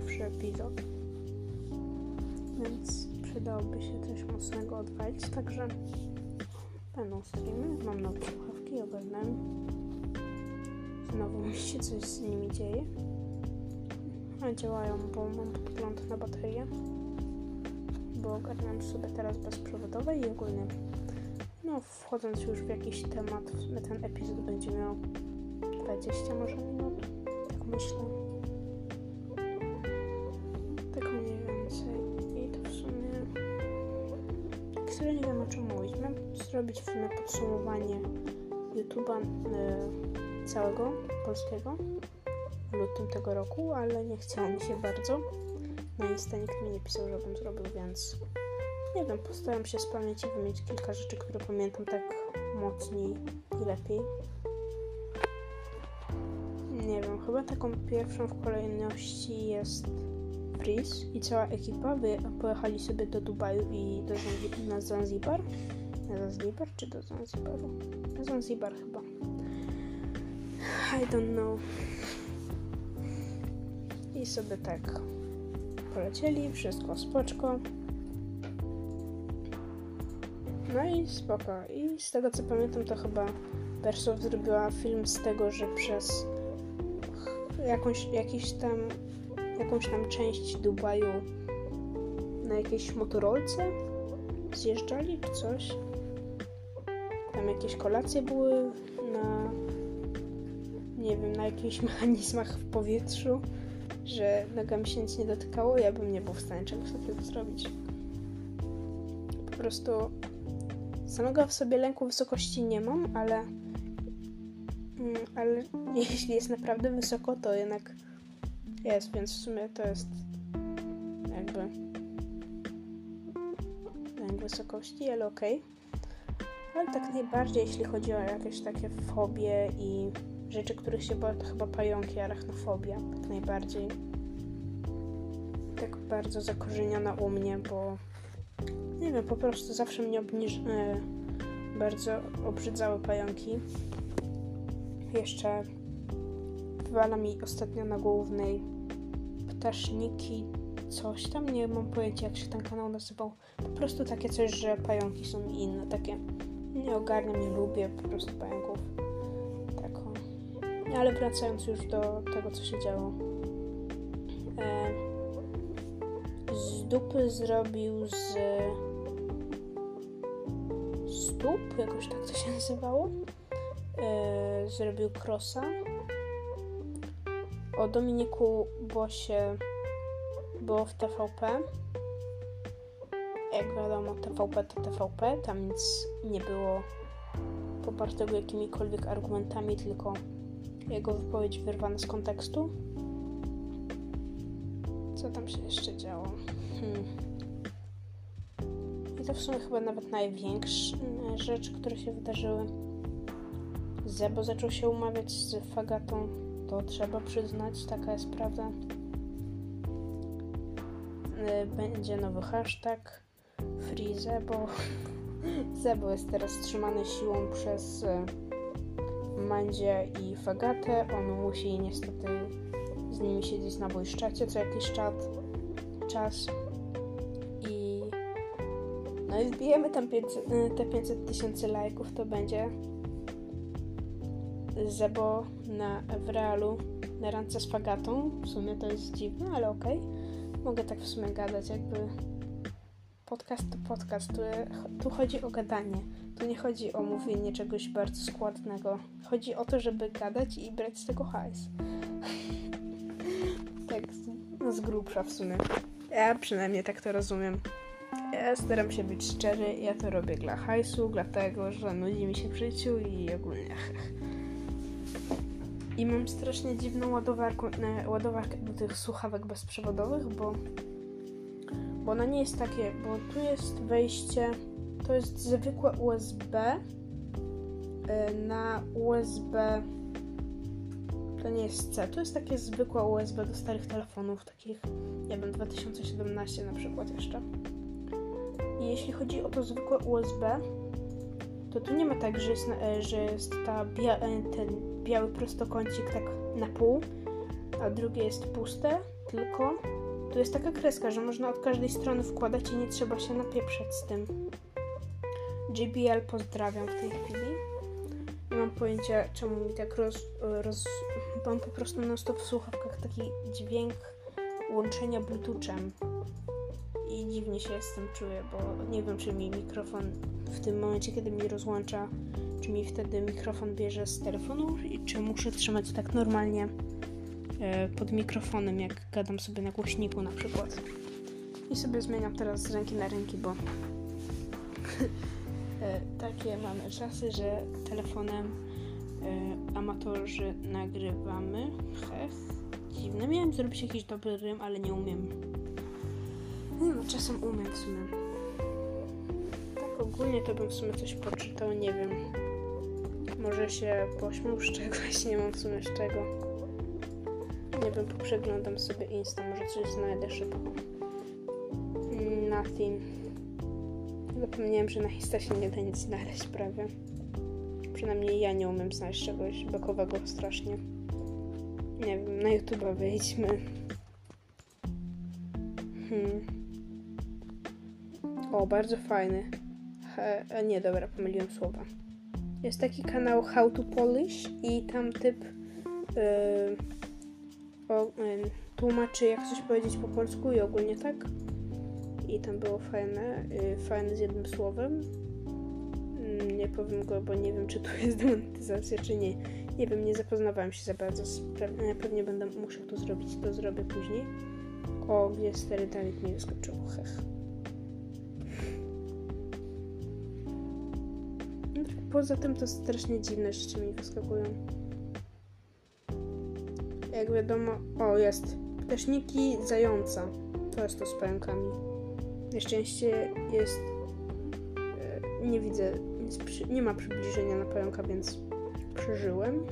pierwszy epizod, więc przydałoby się coś mocnego odwalić, także będą streamy, mam nowe słuchawki, ogarnąłem. Znowu mi się coś z nimi dzieje. A działają, bo mam podgląd na baterię, bo ogarnąłem sobie teraz bezprzewodowe i ogólnie no wchodząc już w jakiś temat, ten epizod będzie miał 20 może minut, tak myślę. Zrobić w sumie podsumowanie YouTube'a y, całego polskiego w lutym tego roku, ale nie chciało mi się bardzo. Na Insta nikt mi nie pisał, żebym zrobił, więc nie wiem, postaram się z pamięci wymienić kilka rzeczy, które pamiętam tak mocniej i lepiej. Nie wiem, chyba taką pierwszą w kolejności jest Freeze i cała ekipa wy pojechali sobie do Dubaju i do Zanzibar. Na Zanzibar czy do Zanzibaru? Na Zanzibar chyba. I don't know. I sobie tak polecieli, wszystko spoczko. No i spoko. I z tego co pamiętam, to chyba Bersow zrobiła film z tego, że przez jakąś, jakiś tam, jakąś tam część Dubaju na jakiejś motorolce zjeżdżali czy coś. Jakieś kolacje były na nie wiem, na jakichś mechanizmach w powietrzu, że nogami się nic nie dotykało, ja bym nie był w stanie czegoś takiego zrobić. Po prostu Samego w sobie lęku wysokości nie mam, ale, mm, ale jeśli jest naprawdę wysoko, to jednak jest, więc w sumie to jest jakby lęk wysokości, ale okej. Okay. Ale tak najbardziej, jeśli chodzi o jakieś takie fobie i rzeczy, których się boję, to chyba pająki, arachnofobia, tak najbardziej. Tak bardzo zakorzeniona u mnie, bo nie wiem, po prostu zawsze mnie obniż... E, bardzo obrzydzały pająki. Jeszcze wywala mi ostatnio na głównej ptaszniki coś tam, nie mam pojęcia jak się ten kanał nazywał. Po prostu takie coś, że pająki są inne, takie nie ogarniam, nie lubię po prostu pająków. Tak. Ale wracając już do tego, co się działo. E, z dupy zrobił z stóp, jakoś tak to się nazywało. Yy, zrobił crossa. O Dominiku Bosie było w TVP. Jak wiadomo, TVP to TVP, tam nic nie było popartego jakimikolwiek argumentami, tylko jego wypowiedź wyrwana z kontekstu. Co tam się jeszcze działo? Hmm to w sumie chyba nawet największa rzecz, które się wydarzyły. Zebo zaczął się umawiać z Fagatą, to trzeba przyznać, taka jest prawda. Y, będzie nowy hashtag Free Zebo. Zebo jest teraz trzymany siłą przez y, Mandzie i Fagatę. On musi niestety z nimi siedzieć na bojszczacie co jakiś czat, czas. No i wbijemy tam 500, y, te 500 tysięcy lajków, to będzie Zebo na, w realu na randce z fagatą. W sumie to jest dziwne, ale okej. Okay. Mogę tak w sumie gadać, jakby podcast to podcast. Tu, tu chodzi o gadanie. Tu nie chodzi o mówienie czegoś bardzo składnego. Chodzi o to, żeby gadać i brać z tego hajs. tak, no z grubsza w sumie. Ja przynajmniej tak to rozumiem. Ja staram się być szczery, ja to robię dla hajsu, dlatego, że nudzi mi się w życiu i ogólnie. I mam strasznie dziwną ładowarkę, ładowarkę do tych słuchawek bezprzewodowych, bo, bo ona nie jest takie, bo tu jest wejście, to jest zwykłe USB y, na USB to nie jest C, to jest takie zwykłe USB do starych telefonów, takich, nie wiem, 2017 na przykład jeszcze. I jeśli chodzi o to zwykłe USB, to tu nie ma tak, że jest, e, że jest ta bia e, ten biały prostokącik tak na pół, a drugie jest puste, tylko tu jest taka kreska, że można od każdej strony wkładać i nie trzeba się napieprzać z tym. JBL pozdrawiam w tej chwili. Nie mam pojęcia, czemu mi tak roz... roz mam po prostu non stop w słuchawkach taki dźwięk łączenia bluetoothem. I dziwnie się z tym czuję, bo nie wiem, czy mi mikrofon w tym momencie, kiedy mi rozłącza, czy mi wtedy mikrofon bierze z telefonu czy muszę trzymać tak normalnie pod mikrofonem, jak gadam sobie na głośniku na przykład. I sobie zmieniam teraz z ręki na ręki, bo e, takie mamy czasy, że telefonem e, amatorzy nagrywamy. Hech. Dziwne. Miałem zrobić jakiś dobry rym, ale nie umiem. No, czasem umiem w sumie. Tak ogólnie to bym w sumie coś poczytał, nie wiem. Może się pośmiał z czegoś, nie mam w sumie z czego. Nie wiem, poprzeglądam sobie Insta, może coś znajdę szybko. Nothing. Zapomniałem, że na Insta się nie da nic znaleźć prawie. Przynajmniej ja nie umiem znaleźć czegoś bekowego strasznie. Nie wiem, na YouTube'a wejdźmy. Hmm. O, bardzo fajny. He, nie, dobra, pomyliłem słowa. Jest taki kanał How to Polish i tam typ yy, o, yy, tłumaczy jak coś powiedzieć po polsku i ogólnie tak. I tam było fajne, yy, fajne z jednym słowem. Yy, nie powiem go, bo nie wiem, czy tu jest demonetyzacja, czy nie. Nie wiem, nie zapoznawałem się za bardzo. Pewnie, pewnie będę musiał to zrobić, to zrobię później. O, gdzie stary Dawid mi wyskoczył. Hech. Poza tym to strasznie dziwne rzeczy mi wyskakują. Jak wiadomo, o jest. Ptaszniki zająca. To jest to z pająkami. Na szczęście jest. E, nie widzę, nie ma przybliżenia na pająka, więc przeżyłem.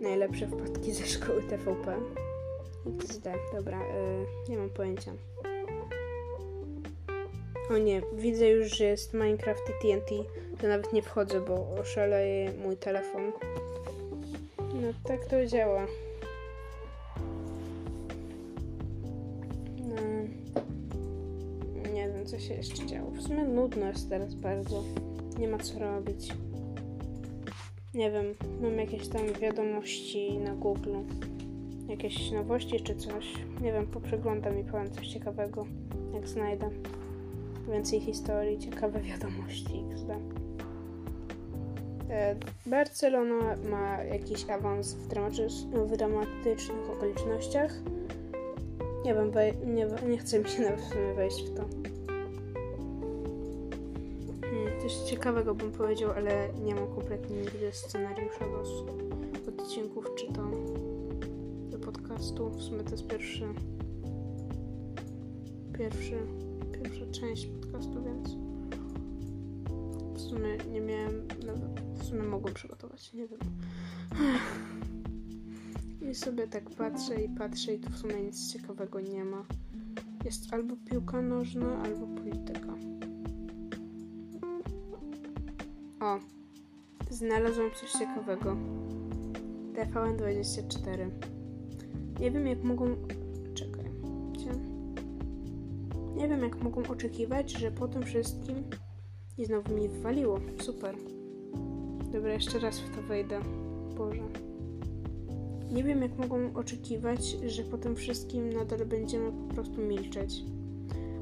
Najlepsze wpadki ze szkoły TVP. XD, dobra, yy, nie mam pojęcia. O nie, widzę już, że jest Minecraft i TNT. To nawet nie wchodzę, bo oszaleje mój telefon. Tak to działa. No. Nie wiem, co się jeszcze działo. W sumie nudno jest teraz bardzo. Nie ma co robić. Nie wiem, mam jakieś tam wiadomości na Google. Jakieś nowości czy coś. Nie wiem, poprzeglądam i powiem coś ciekawego, jak znajdę. Więcej historii, ciekawe wiadomości XD. E, Barcelona ma jakiś awans w, w dramatycznych okolicznościach. Nie wiem, nie, nie chcę mi się nawet wejść w to. Hmm, coś ciekawego bym powiedział, ale nie mam kompletnie nigdy scenariusza do odcinków czy to do podcastu. W sumie to jest pierwszy pierwszy pierwsza część podcastu, więc sumie nie miałem, w sumie mogłem przygotować, nie wiem. I sobie tak patrzę i patrzę i tu w sumie nic ciekawego nie ma. Jest albo piłka nożna, albo polityka. O, znalazłam coś ciekawego. TVN24. Nie wiem jak mogą nie wiem, jak mogą oczekiwać, że po tym wszystkim i znowu mi wywaliło. Super. Dobra, jeszcze raz w to wejdę. Boże. Nie wiem, jak mogą oczekiwać, że po tym wszystkim nadal będziemy po prostu milczeć.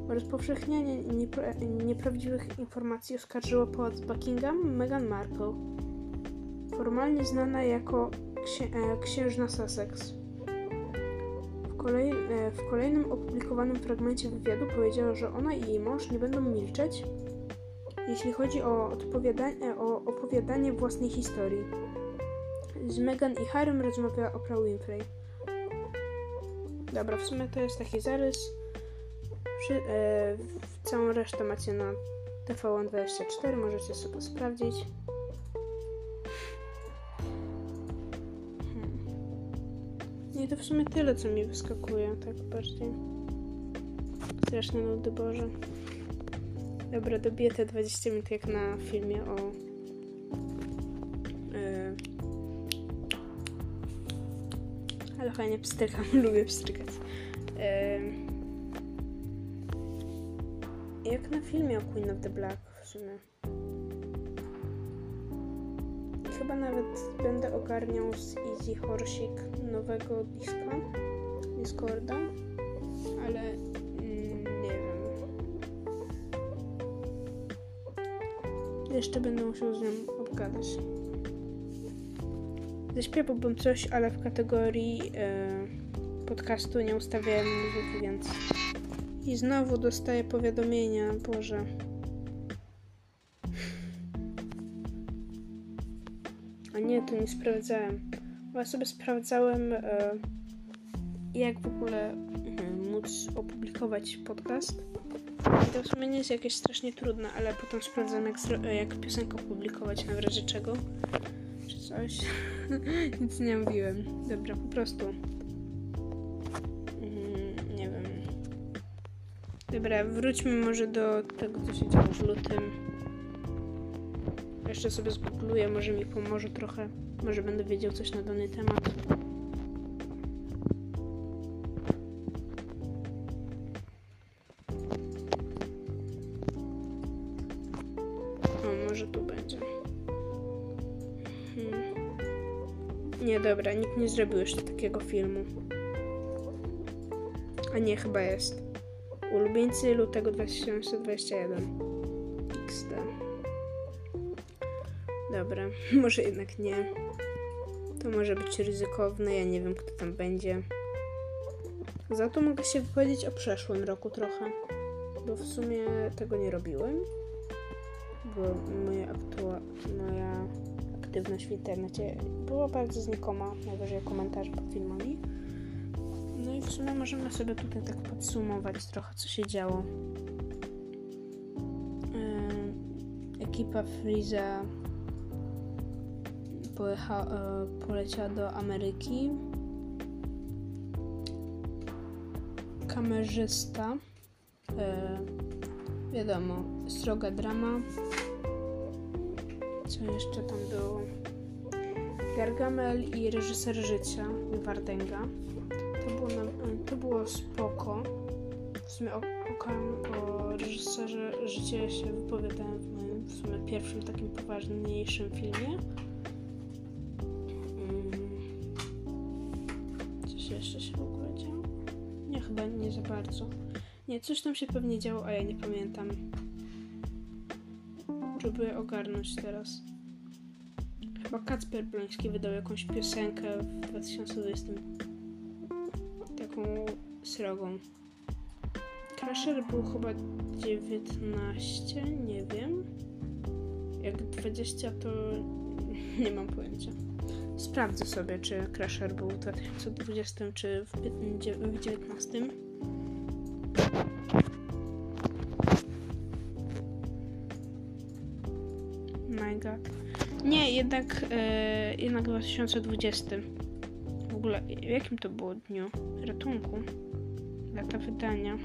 Rozpowszechnianie niepra nieprawdziwych informacji oskarżyło pałac Buckingham Meghan Markle, formalnie znana jako księ e, księżna Sussex kolej, e, w kolejnym opublikowanym fragmencie wywiadu powiedziała, że ona i jej mąż nie będą milczeć, jeśli chodzi o, o opowiadanie własnej historii. Z Meghan i Harrym rozmawiała Oprah Winfrey. Dobra, w sumie to jest taki zarys. Przy, e, całą resztę macie na TVN24, możecie sobie sprawdzić. I to w sumie tyle, co mi wyskakuje, tak bardziej. Straszne nudy, Boże. Dobra, dobiję te 20 minut jak na filmie o... Yy, Ale fajnie pstrykam, lubię pstrykać. Jak na filmie o Queen of the Black w sumie. Chyba nawet będę ogarniał z Easy Horsik nowego diska, Discorda, ale Jeszcze będę musiał z nią obgadać. Zaśpiewałbym coś, ale w kategorii e, podcastu nie ustawiałem muzyki, więc... I znowu dostaję powiadomienia, Boże. A nie, to nie sprawdzałem. Bo ja sobie sprawdzałem, e, jak w ogóle e, móc opublikować podcast. I to w sumie nie jest jakieś strasznie trudne, ale potem sprawdzam, jak, jak piosenkę opublikować na razie czego. Czy coś. Nic nie mówiłem. Dobra, po prostu. Mm, nie wiem. Dobra, wróćmy może do tego, co się działo w lutym. Jeszcze sobie zgoogluję, może mi pomoże trochę. Może będę wiedział coś na dany temat. Nie zrobił jeszcze takiego filmu. A nie, chyba jest. Ulubieńcy lutego 2021. XD. Dobra, może jednak nie. To może być ryzykowne, ja nie wiem kto tam będzie. Za to mogę się wypowiedzieć o przeszłym roku trochę, bo w sumie tego nie robiłem. Bo moja, aktua- moja aktywność w internecie była bardzo znikoma, najwyżej komentarze pod filmami. No i w sumie możemy sobie tutaj tak podsumować trochę, co się działo. Yy, ekipa Freeza pojecha, yy, poleciała do Ameryki. Kamerzysta. Yy, wiadomo, sroga drama. Co jeszcze tam było? Gargamel i reżyser życia Wardęga. To było, na, to było spoko. W sumie o, o, o reżyserze życia się wypowiadałem w moim w sumie pierwszym takim poważniejszym filmie. Coś jeszcze się w ogóle działo? Nie, chyba nie za bardzo. Nie, coś tam się pewnie działo, a ja nie pamiętam. Próbuję ogarnąć teraz. Chyba Kacper Bloński wydał jakąś piosenkę w 2020. Taką srogą. Crusher był chyba 19, nie wiem. Jak 20 to nie mam pojęcia. Sprawdzę sobie, czy Crusher był w 2020 czy w 2019. jednak, e, jednak w 2020. W ogóle, w jakim to było dniu? Ratunku. Lata wydania.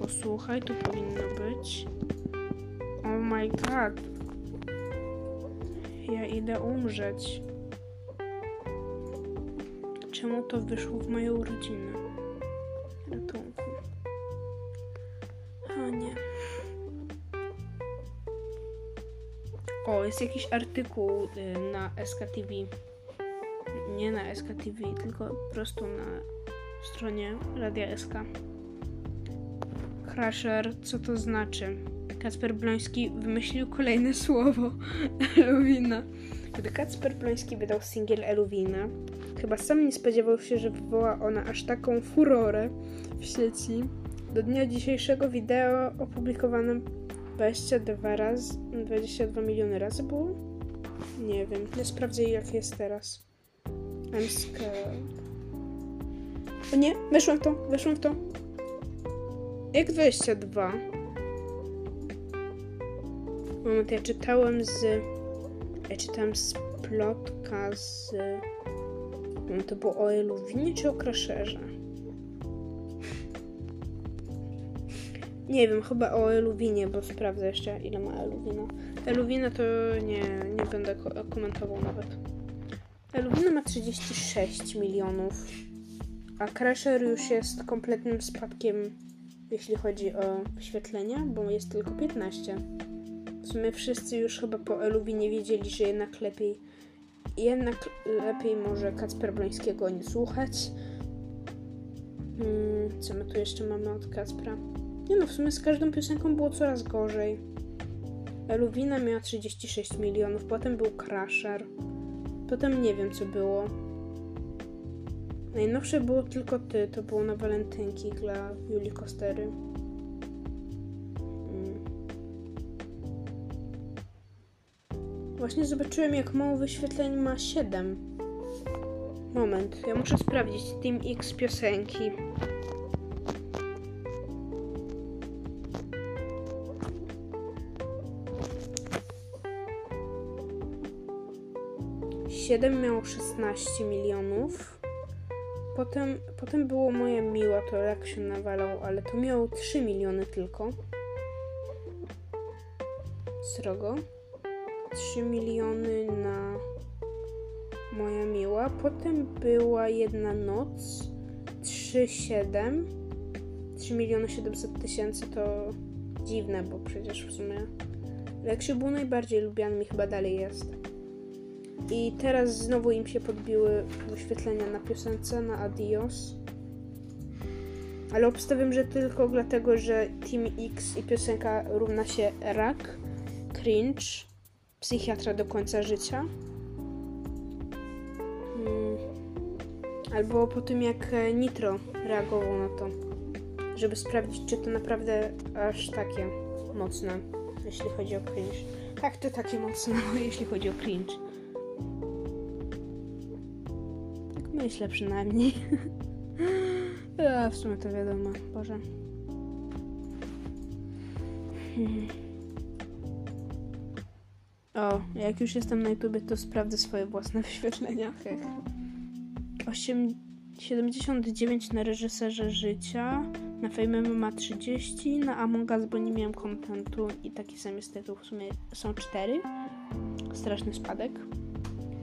Posłuchaj, tu powinno być. Oh my god. Ja idę umrzeć. Czemu to wyszło w moją rodzinę? O, jest jakiś artykuł y, na SKTV. Nie na SKTV, tylko po prostu na stronie Radia SK. Crusher, co to znaczy? Kacper Bloński wymyślił kolejne słowo. Eluwina. Gdy Kacper Bloński wydał singiel Eluwina, chyba sam nie spodziewał się, że wywoła ona aż taką furorę w sieci. Do dnia dzisiejszego wideo opublikowane 22 razy, 22 miliony razy było? Nie wiem, nie sprawdzę jak jest teraz. I'm scared. O nie, weszłam w to, weszłam w to. Jak 22? Moment, ja czytałem z... Ja czytałem z plotka z... To było o Eluwinie czy o Crusherze? Nie wiem, chyba o Eluwinie, bo sprawdzę jeszcze ile ma Eluwina. Eluwina to nie, nie będę ko komentował nawet. Elwina ma 36 milionów, a Crasher już jest kompletnym spadkiem, jeśli chodzi o wyświetlenia, bo jest tylko 15. W sumie wszyscy już chyba po Eluwinie wiedzieli, że jednak lepiej jednak lepiej może Kacper Brońskiego nie słuchać. Hmm, co my tu jeszcze mamy od Kacpra? Nie no, w sumie z każdą piosenką było coraz gorzej. Eluwina miała 36 milionów, potem był Crusher. Potem nie wiem co było. Najnowsze było tylko ty, to było na walentynki dla Julii Kostery. Hmm. Właśnie zobaczyłem jak mało wyświetleń ma 7. Moment, ja muszę sprawdzić Team X piosenki. Siedem miało 16 milionów. Potem, potem było moje miła, to jak się nawalał, ale to miało 3 miliony tylko. Srogo. 3 miliony na moja miła. Potem była jedna noc 3,7 3 miliony 700 tysięcy to dziwne, bo przecież w sumie Leksiu był najbardziej lubianym i chyba dalej jest. I teraz znowu im się podbiły wyświetlenia na piosence, na Adios. Ale obstawiam, że tylko dlatego, że Team X i piosenka równa się rak, cringe, psychiatra do końca życia. Hmm. Albo po tym, jak Nitro reagował na to, żeby sprawdzić, czy to naprawdę aż takie mocne, jeśli chodzi o cringe. Tak, to takie mocne, jeśli chodzi o cringe. Myślę przynajmniej. A, w sumie to wiadomo, Boże. Hmm. O, jak już jestem na YouTubie, to sprawdzę swoje własne wyświetlenia. Hech. 8, 79 na reżyserze życia, na Fame ma 30, na Among Us, bo nie miałem kontentu i taki sam jest tytuł, w sumie są 4. Straszny spadek.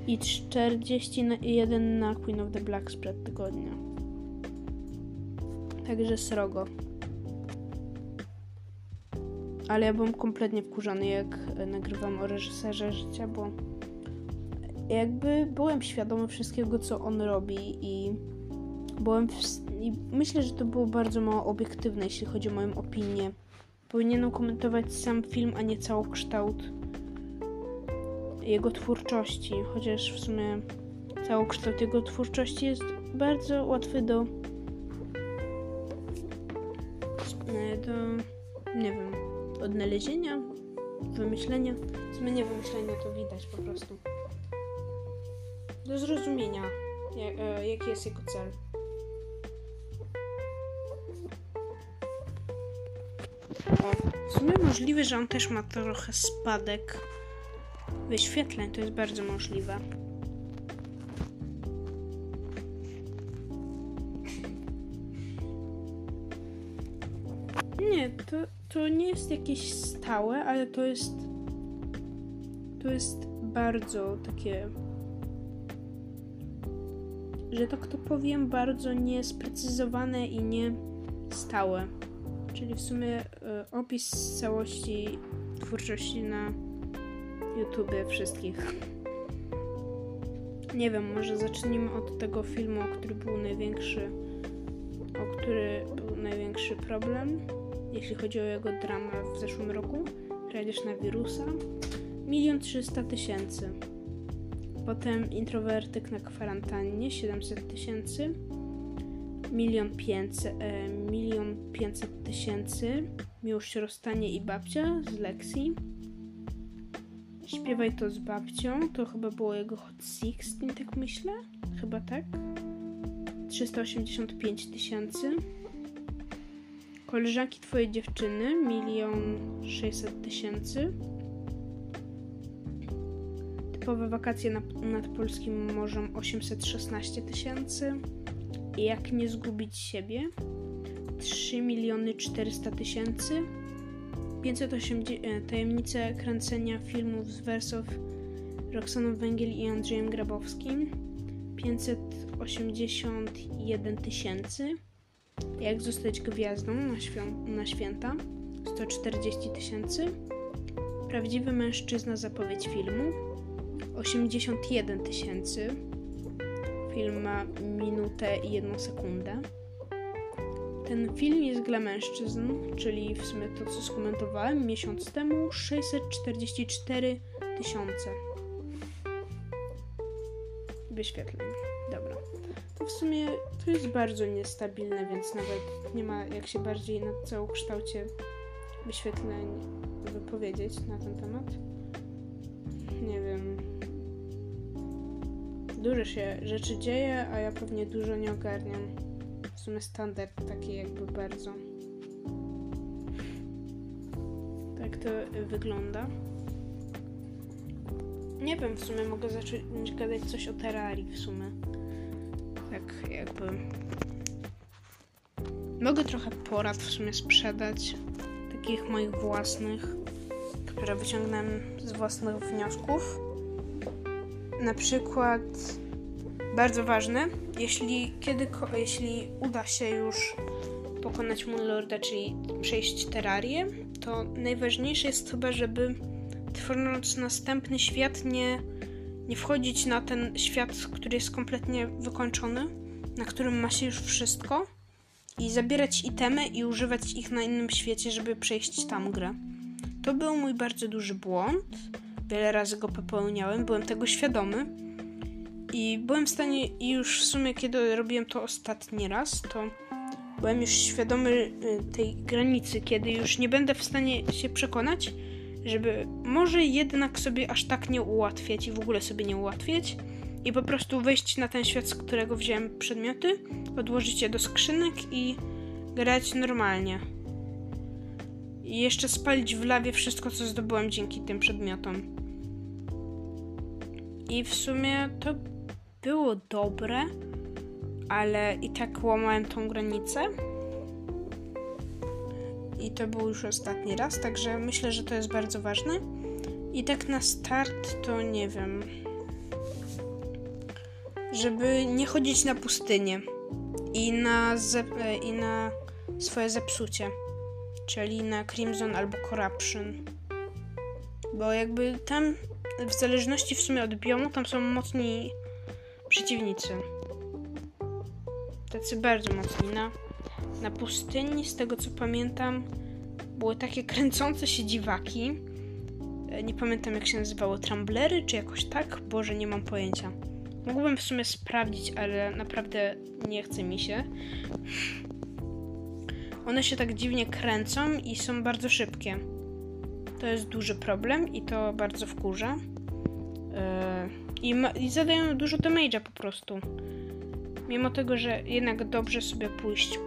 I 41 na Queen of the Black sprzed tygodnia. Także srogo. Ale ja byłem kompletnie wkurzony, jak nagrywam o reżyserze życia, bo jakby byłem świadomy wszystkiego, co on robi i byłem w... i myślę, że to było bardzo mało obiektywne, jeśli chodzi o moją opinię. Powinienem komentować sam film, a nie całokształt jego twórczości, chociaż w sumie całokształt jego twórczości jest bardzo łatwy do do nie wiem, odnalezienia, wymyślenia. W sumie nie wymyślenia, to widać po prostu. Do zrozumienia, e, jaki jest jego cel. W sumie możliwe, że on też ma trochę spadek wyświetleń, to jest bardzo możliwe. Nie, to, to nie jest jakieś stałe, ale to jest. To jest bardzo takie. Że tak to powiem, bardzo niesprecyzowane i nie stałe. Czyli w sumie y, opis całości twórczości na YouTube wszystkich. Nie wiem, może zacznijmy od tego filmu, który był największy, o który był największy problem jeśli chodzi o jego dramę w zeszłym roku, Kradzież na wirusa, milion trzysta tysięcy. Potem Introwertyk na kwarantannie, 700 tysięcy. Milion pięćset, e, milion pięćset tysięcy. Miłość, rozstanie i babcia z Lexi. Śpiewaj to z babcią, to chyba było jego Hot Sixteen, tak myślę? Chyba tak. 385 tysięcy. Koleżanki twojej dziewczyny milion sześćset tysięcy. Typowe wakacje nad, nad polskim morzem 816 tysięcy. Jak nie zgubić siebie 3 miliony 400 tysięcy. 580 e, tajemnice kręcenia filmów z wersów Roxaną Węgiel i Andrzejem Grabowskim 581 tysięcy. Jak zostać gwiazdą na, na święta 140 tysięcy. Prawdziwy mężczyzna zapowiedź filmu 81 tysięcy. Film ma minutę i jedną sekundę. Ten film jest dla mężczyzn, czyli w sumie to, co skomentowałem miesiąc temu, 644 tysiące wyświetleń. Dobra. To w sumie to jest bardzo niestabilne, więc nawet nie ma jak się bardziej na całokształcie wyświetleń wypowiedzieć na ten temat. Nie wiem. Dużo się rzeczy dzieje, a ja pewnie dużo nie ogarniam. Sumie standard taki jakby bardzo. Tak to wygląda. Nie wiem, w sumie mogę zacząć gadać coś o Terrarii w sumie. Tak jakby... Mogę trochę porad w sumie sprzedać. Takich moich własnych, które wyciągnąłem z własnych wniosków. Na przykład bardzo ważne, jeśli kiedy, jeśli uda się już pokonać Moonlorda, czyli przejść Terrarię, to najważniejsze jest chyba, żeby tworząc następny świat nie, nie wchodzić na ten świat, który jest kompletnie wykończony, na którym ma się już wszystko i zabierać itemy i używać ich na innym świecie, żeby przejść tam grę. To był mój bardzo duży błąd. Wiele razy go popełniałem, byłem tego świadomy. I byłem w stanie, i już w sumie, kiedy robiłem to ostatni raz, to byłem już świadomy y, tej granicy, kiedy już nie będę w stanie się przekonać, żeby może jednak sobie aż tak nie ułatwiać i w ogóle sobie nie ułatwiać i po prostu wejść na ten świat, z którego wziąłem przedmioty, odłożyć je do skrzynek i grać normalnie. I jeszcze spalić w lawie wszystko, co zdobyłem dzięki tym przedmiotom. I w sumie to było dobre, ale i tak łamałem tą granicę. I to był już ostatni raz, także myślę, że to jest bardzo ważne. I tak na start to nie wiem. Żeby nie chodzić na pustynię i na, ze- i na swoje zepsucie, czyli na Crimson albo Corruption. Bo jakby tam, w zależności w sumie od biomu, tam są mocni przeciwnicy. Tacy bardzo mocni. Na, na pustyni, z tego co pamiętam, były takie kręcące się dziwaki. E, Nie pamiętam jak się nazywało, tramblery czy jakoś tak? Boże, nie mam pojęcia. Mógłbym w sumie sprawdzić, ale naprawdę nie chce mi się. One się tak dziwnie kręcą i są bardzo szybkie. To jest duży problem i to bardzo wkurza. Yy, i, ma, I zadają dużo damage'a po prostu. Mimo tego, że jednak dobrze sobie pójść